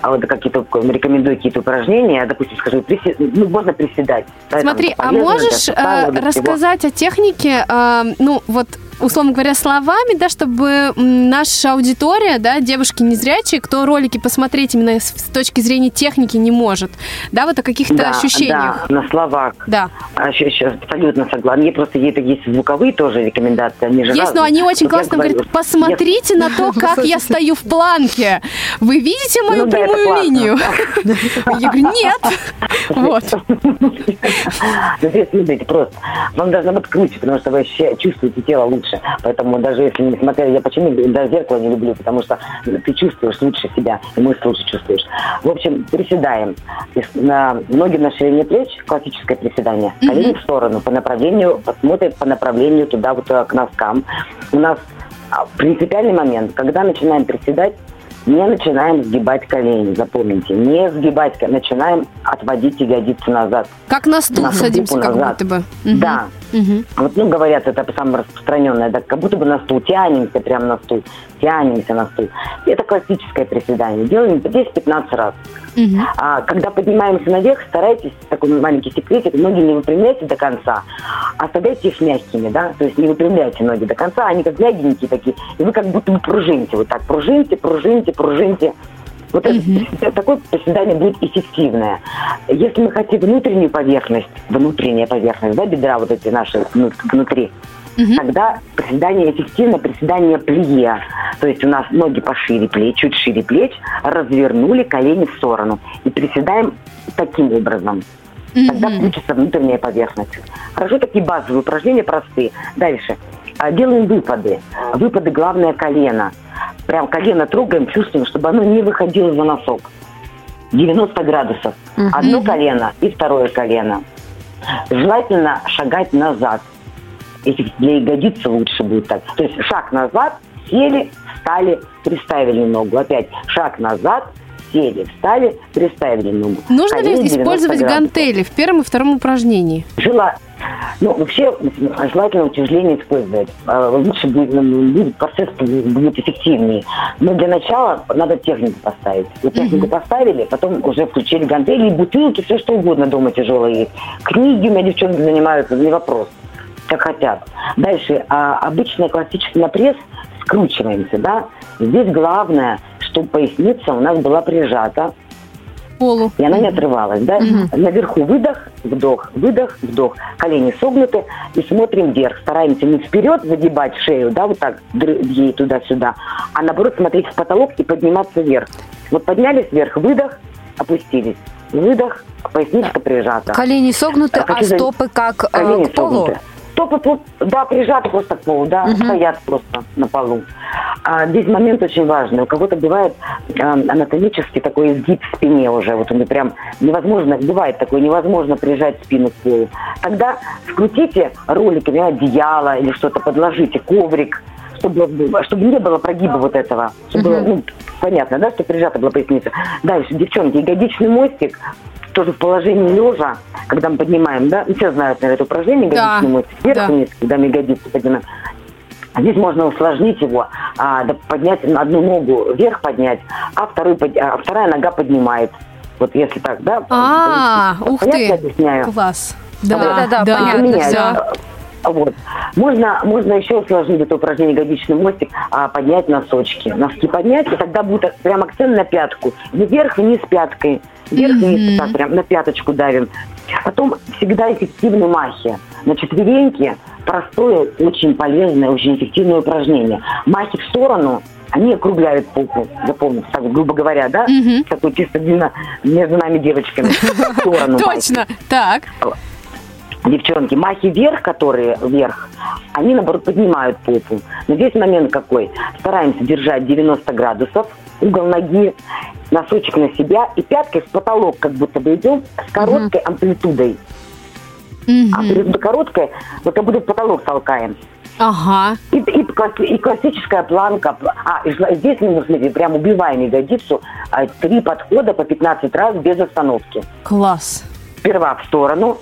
А вот какие-то рекомендую какие-то упражнения. Я, допустим, скажу, приси- ну, можно приседать. Да, Смотри, а можешь э, всего. рассказать о технике, э, ну, вот условно говоря, словами, да, чтобы наша аудитория, да, девушки незрячие, кто ролики посмотреть именно с, с точки зрения техники не может, да, вот о каких-то Да, ощущениях. Да, на словах. Да. А еще, еще абсолютно согласна. Мне просто есть, есть звуковые тоже рекомендации. Они же Есть, но разные. они очень Вот я классно говорю, говорят, посмотрите на то, как я стою в планке. Вы видите мою Ну прямую линию? Я говорю, нет. Вот. Ну, здесь смотрите, просто. Вам должно быть круче, потому что вы чувствуете тело лучше. Поэтому даже если не смотрели, я почему даже зеркало не люблю, потому что ты чувствуешь лучше себя, и мышцы лучше чувствуешь. В общем, приседаем. На ноги на ширине плеч, классическое приседание. Колени в сторону, по направлению, посмотрят по направлению туда, вот э, к носкам. У нас а, принципиальный момент, когда начинаем приседать, не начинаем сгибать колени, запомните. Не сгибать, начинаем отводить ягодицы назад. Как на стул Нашу садимся, руку как назад. будто бы. Мгм. Да. Мгм. Вот, ну, говорят, это самое распространенное, да, как будто бы на стул, тянемся прямо на стул, тянемся на стул. Это классическое приседание. Делаем по 10-15 раз. Мгм. А когда поднимаемся наверх, старайтесь, такой маленький секретик, ноги не выпрямляйте до конца, а оставляйте их мягкими, да, то есть не выпрямляйте ноги до конца, они как мягенькие такие, и вы как будто бы пружините, вот так, пружините, пружините, пружините. Вот это, это такое приседание будет эффективное. Если мы хотим внутреннюю поверхность, внутренняя поверхность, да, бедра вот эти наши вну- внутри, тогда приседание эффективно, приседание плие. То есть у нас ноги пошире плеч, чуть шире плеч, развернули колени в сторону. И приседаем таким образом. Тогда включится внутренняя поверхность. Хорошо, такие базовые упражнения простые. Дальше. А, Делаем выпады. Выпады главное колено. Прям колено трогаем, чувствуем, чтобы оно не выходило за носок. 90 градусов. Одно колено и второе колено. Желательно шагать назад. Если для ягодицы лучше будет так. То есть шаг назад, сели, встали, приставили ногу. Опять шаг назад, сели, встали, приставили ногу. Нужно ли Колени 90 использовать гантели в первом и втором упражнении? Жела... Ну, вообще, желательно утяжеление использовать. А, Лучше будет, м, будет процесс будет эффективнее. Но для начала надо технику поставить. Вот технику поставили, потом уже включили гантели, бутылки, все что угодно дома тяжелое есть. Книги у меня девчонки занимаются, не вопрос. Как хотят. Дальше, а, обычный классический на пресс, скручиваемся, да. Здесь главное, чтобы поясница у нас была прижата, Полу. и она не отрывалась, да? Наверху выдох, вдох, выдох, вдох. Колени согнуты и смотрим вверх. Стараемся не вперед загибать шею, да, вот так ей туда-сюда, а наоборот смотреть в потолок и подниматься вверх. Вот поднялись вверх, выдох, опустились. Выдох, поясничка прижата. Колени согнуты, А а за- стопы как э, Колени к полу? согнуты. Стопы, тут, да, прижаты просто к полу, да, стоят просто на полу. А здесь момент очень важный. У кого-то бывает э, анатомически такой изгиб в спине уже. Вот он прям невозможно, бывает такое, невозможно прижать спину к полу. Тогда скрутите роликами одеяло или что-то, подложите, коврик, чтобы, чтобы не было прогиба вот этого. Чтобы было, ну, понятно, да, что прижата была поясница. Дальше, девчонки, ягодичный мостик, тоже в положении лежа, когда мы поднимаем, да, ну, все знают, наверное, это упражнение, Да, ягодичный мостик, вверх да. вниз, когда мы ягодицу поднимаем. А Здесь можно усложнить его, а, да, поднять одну ногу вверх поднять, а, вторую, а вторая нога поднимает. Вот если так, да? А, ух Понятно ты. объясняю? Класс. Да-да-да, да, понятно, меняет. да. Вот. Можно, можно еще усложнить это упражнение ягодичный мостик, а, поднять носочки. Носки поднять, и тогда будет прям акцент на пятку. Вверх, вниз пяткой. Вверх, вниз, так прям на пяточку давим. Потом всегда эффективны махи. На четвереньки простое, очень полезное, очень эффективное упражнение. Махи в сторону, они округляют попу, запомните, так грубо говоря, да? Такой чисто между нами девочками. В сторону махи. Точно. Так. Девчонки, махи вверх, которые вверх, они, наоборот, поднимают попу. Но здесь момент какой. Стараемся держать 90 градусов, угол ноги, носочек на себя, и пяткой в потолок как будто бы идем с короткой амплитудой. Амплитуда короткая, мы как будто в потолок толкаем. Ага. И, и и классическая планка. А, и здесь мы, смотрите, прям убиваем ягодицу. а, Три подхода по 15 раз без остановки. Класс. Сперва в сторону,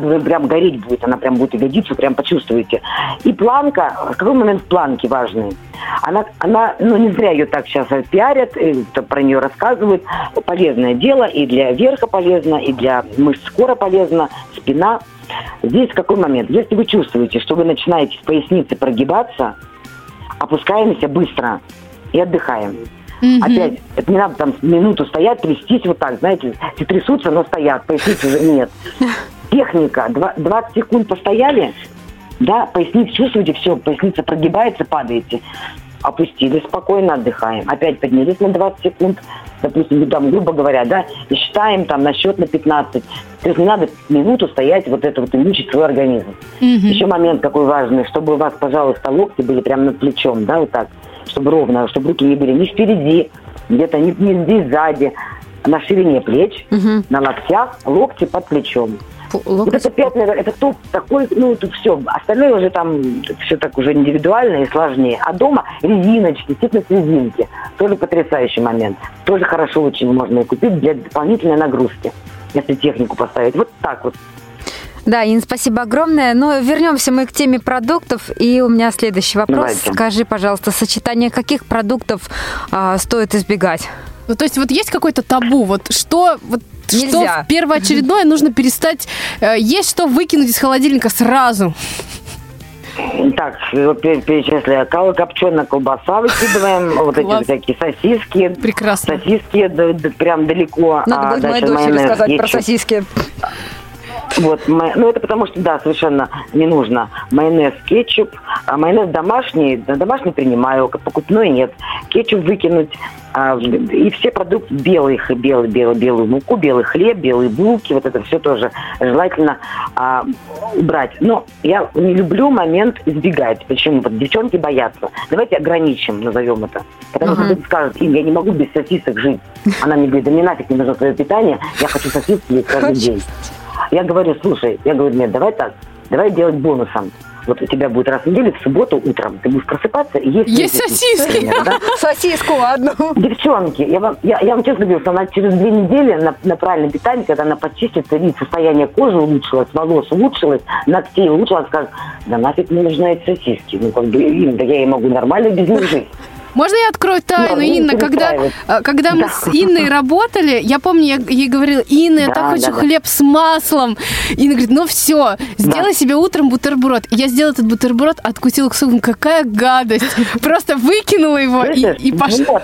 будет прям гореть будет, она прям будет ягодицу, прям почувствуете. И планка, какой момент планки важный? Она, она, ну не зря ее так сейчас пиарят, то про нее рассказывают. Полезное дело, и для верха полезно, и для мышц скоро полезно, спина. Здесь какой момент? Если вы чувствуете, что вы начинаете в пояснице прогибаться, опускаемся быстро и отдыхаем. Опять, это не надо там минуту стоять, трястись вот так, знаете, все трясутся, но стоят, поясницы уже нет. Техника, Два- 20 секунд постояли, да, поясницу чувствуете, все, поясница прогибается, падаете. Опустились, спокойно отдыхаем. Опять поднялись на 20 секунд, допустим, ну, там, грубо говоря, да, и считаем там на счет на 15. То есть не надо минуту стоять, вот это вот и мучить свой организм. Еще момент такой важный, чтобы у вас, пожалуйста, локти были прямо над плечом, да, вот так, чтобы ровно, чтобы руки не были ни впереди, где-то не, не здесь сзади, на ширине плеч, на локтях, локти под плечом. Пу- Вот локоть. это наверное, это топ такой, ну, тут все. Остальное уже там все так уже индивидуально и сложнее. А дома резиночки, фитнес-резинки. Тоже потрясающий момент. Тоже хорошо очень можно и купить для дополнительной нагрузки, если технику поставить. Вот так вот. Да, Ин, спасибо огромное. Но вернемся мы к теме продуктов. И у меня следующий вопрос. Давайте. Скажи, пожалуйста, сочетание каких продуктов а, стоит избегать? Ну, то есть вот есть какой-то табу, вот что, вот что Нельзя. в первоочередное нужно перестать э, есть, что выкинуть из холодильника сразу. Так, перечисляю. Кал- Копченая колбаса выкидываем, вот эти всякие сосиски. Прекрасно. Сосиски прям далеко. Надо а будет моей дочери сказать про сосиски. Вот, ну это потому что, да, совершенно не нужно. Майонез, кетчуп. А майонез домашний, домашний принимаю, покупной нет. Кетчуп выкинуть. а, и все продукты белые, белый, белый, белую муку, белый хлеб, белые булки, вот это все тоже желательно а, убрать. Но я не люблю момент избегать. Почему? Вот девчонки боятся. Давайте ограничим, назовем это. Потому что кто-то скажет, Им, я не могу без сосисок жить. Она мне говорит, да мне нафиг не нужно твое питание, я хочу сосиски есть каждый день. Я говорю, слушай, я говорю, нет, давай так, давай делать бонусом. Вот у тебя будет раз в неделю, в субботу утром, ты будешь просыпаться и есть... Есть сосиски. например, да? Сосиску одну. Девчонки, я вам, я, я вам честно говорю, что она через две недели на, на правильное питание, когда она почистится, и состояние кожи улучшилось, волос улучшилось, ногтей улучшилось, скажет, да нафиг мне нужны эти сосиски. Ну, как бы, Инна, да я и могу нормально без них жить. Можно я открою тайну, Ну, Инна? Когда, э, когда мы Да. с Инной работали, я помню, я ей говорила, Инна, я Да, так хочу да, да. хлеб с маслом. Инна говорит, ну все, сделай себе утром бутерброд. И Я сделала этот бутерброд, откусила кусок, думаю, какая гадость. Просто выкинула его и, и пошла. Вот.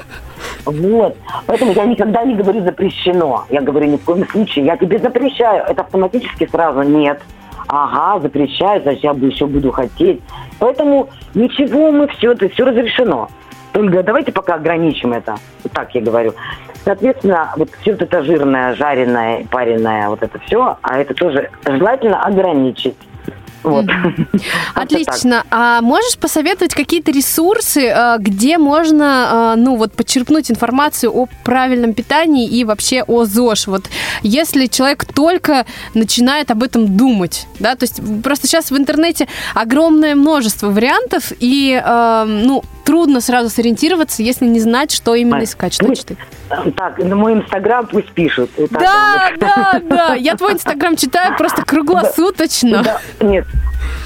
Вот. Поэтому я никогда не говорю запрещено. Я говорю ни в коем случае. Я тебе запрещаю. Это автоматически сразу нет. Ага, запрещаю, значит, я бы еще буду хотеть. Поэтому ничего, мы все, это все разрешено. Только давайте пока ограничим это. Вот так я говорю. Соответственно, вот все вот это жирное, жареное, пареное, вот это все, а это тоже желательно ограничить. Вот. Отлично. А можешь посоветовать какие-то ресурсы, э, где можно, э, ну вот, подчерпнуть информацию о правильном питании и вообще о ЗОЖ? Вот если человек только начинает об этом думать, да, то есть просто сейчас в интернете огромное множество вариантов, и, э, ну, трудно сразу сориентироваться, если не знать, что именно искать, что читать. Так, на мой инстаграм пусть пишут. Да, вот. да, да. Я твой инстаграм читаю просто круглосуточно. Нет,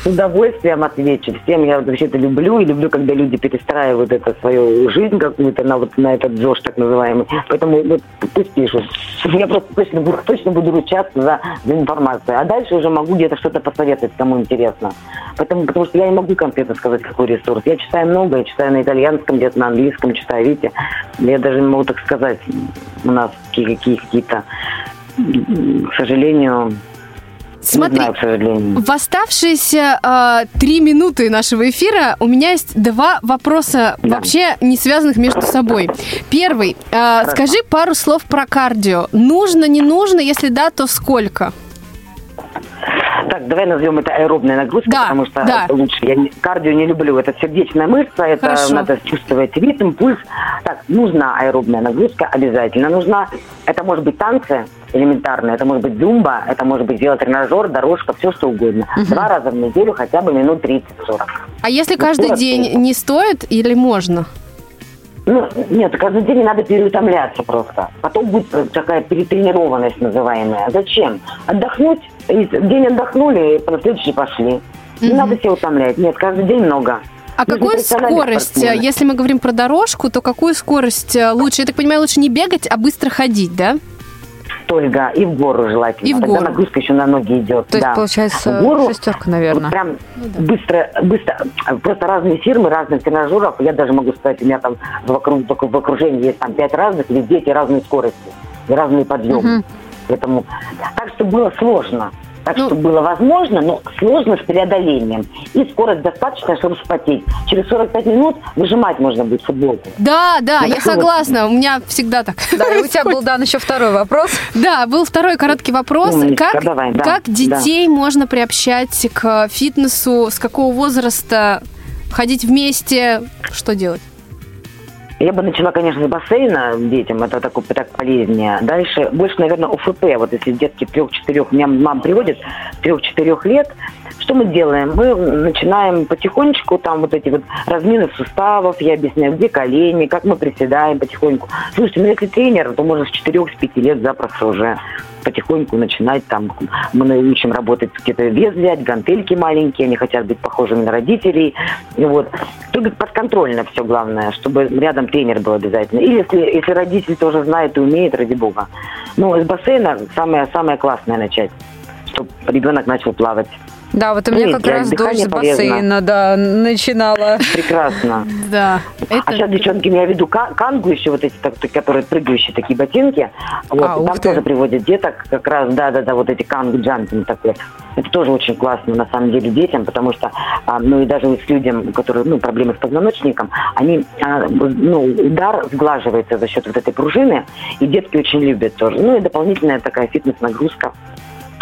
с удовольствием отвечу. Всем я вообще-то люблю, и люблю, когда люди перестраивают это свою жизнь какую-то на вот на этот ЗОЖ так называемый. Поэтому вот пусть пишут. Я просто точно, точно буду ручаться за, за информацию. А дальше уже могу где-то что-то посоветовать, кому интересно. Поэтому, потому что я не могу конкретно сказать, какой ресурс. Я читаю много, я читаю на итальянском, где-то на английском читаю, видите. Я даже не могу так сказать. У нас какие- какие- какие-то, к сожалению, Смотри. В оставшиеся э, три минуты нашего эфира у меня есть два вопроса, Да. вообще не связанных между собой. Первый. э, скажи пару слов про кардио. Нужно, не нужно? Если да, то сколько? Так, давай назовем это аэробная нагрузка, Да, потому что да. это лучше. Я не- кардио не люблю. Это сердечная мышца, это Хорошо. надо чувствовать ритм, пульс. Так, нужна аэробная нагрузка, обязательно нужна. Это может быть танцы элементарные, это может быть зумба, это может быть велотренажер, дорожка, все что угодно. Два раза в неделю, хотя бы минут 30-40. А если Ну, каждый сколько день это? не стоит или можно? Ну, нет, каждый день не надо переутомляться просто. Потом будет такая перетренированность называемая. Зачем? Отдохнуть, и день отдохнули, и на следующий пошли. Не надо себя утомлять. Нет, каждый день много. А Мы же какую скорость, э, спортсмены. если мы говорим про дорожку, то какую скорость э, лучше? Я так понимаю, лучше не бегать, а быстро ходить, да? Только и в гору желательно. И в Тогда гору. нагрузка еще на ноги идет. То есть, да. получается, В гору шестерка, Вот наверное. прям быстро, быстро, просто разные фирмы, разных тренажеров. Я даже могу сказать, у меня там вокруг, в окружении есть там пять разных, везде эти разные скорости и разные подъемы. Мгм. Поэтому так что было сложно. Так Ну- что было возможно, но сложно с преодолением. И скорость достаточно, чтобы вспотеть. Через 45 минут выжимать можно будет футболку. Да, да, Ну, я вот. согласна. У меня всегда так. Да, и у тебя был дан еще второй вопрос. Да, был второй короткий вопрос. Умничка, Как, давай, да, как детей можно приобщать к фитнесу? С какого возраста ходить вместе? Что делать? Я бы начала, конечно, с бассейна детям, это такой, так полезнее. Дальше, больше, наверное, ОФП. Вот если детки трех-четырех, меня мам приводит, трех-четырех лет, что мы делаем? Мы начинаем потихонечку, там вот эти вот размины суставов, я объясняю, где колени, как мы приседаем потихоньку. Слушайте, ну если тренер, то можно с четырех, с пяти лет запросто уже потихоньку начинать там, мы научим работать, где-то вес взять, гантельки маленькие, они хотят быть похожими на родителей, вот. Только подконтрольно все главное, чтобы рядом тренер был обязательно. И если, если родитель тоже знает и умеет, ради бога. Ну, из бассейна самое, самое классное начать, чтобы ребенок начал плавать. Да, вот у меня Нет, как раз дыхания с полезно. бассейна, да, начинала. Прекрасно. Да. А сейчас девчонки имею в виду ка- кангу еще вот эти, которые прыгающие такие ботинки. Вот, А, там ты. тоже приводят деток, как раз, да-да-да, вот эти канг джампинг такой. Это тоже очень классно, на самом деле, детям, потому что, а, ну и даже вот с людям, у которых, ну, проблемы с позвоночником, они, а, ну, удар сглаживается за счет вот этой пружины, и детки очень любят тоже. Ну и дополнительная такая фитнес-нагрузка.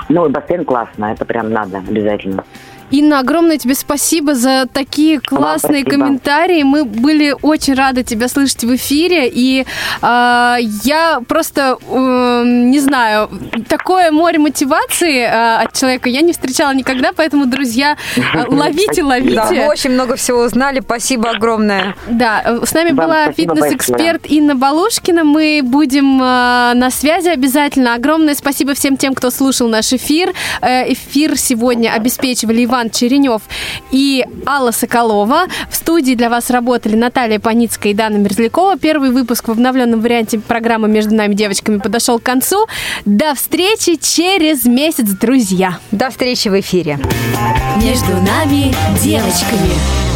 Ну бассейн классно, это прям надо обязательно. Инна, огромное тебе спасибо за такие классные спасибо. комментарии. Мы были очень рады тебя слышать в эфире. И а, я просто, э, не знаю, такое море мотивации э, от человека я не встречала никогда. Поэтому, друзья, э, ловите, Да, ловите. мы очень много всего узнали. Спасибо огромное. Да, э, с нами Вам была фитнес-эксперт Инна Балушкина. Мы будем э, на связи обязательно. Огромное спасибо всем тем, кто слушал наш эфир. Э, эфир сегодня обеспечивали Иван Черенев и Алла Соколова. В студии для вас работали Наталья Паницкая и Дана Мерзлякова. Первый выпуск в обновленном варианте программы «Между нами девочками» подошел к концу. До встречи через месяц, друзья! До встречи в эфире. Между нами девочками.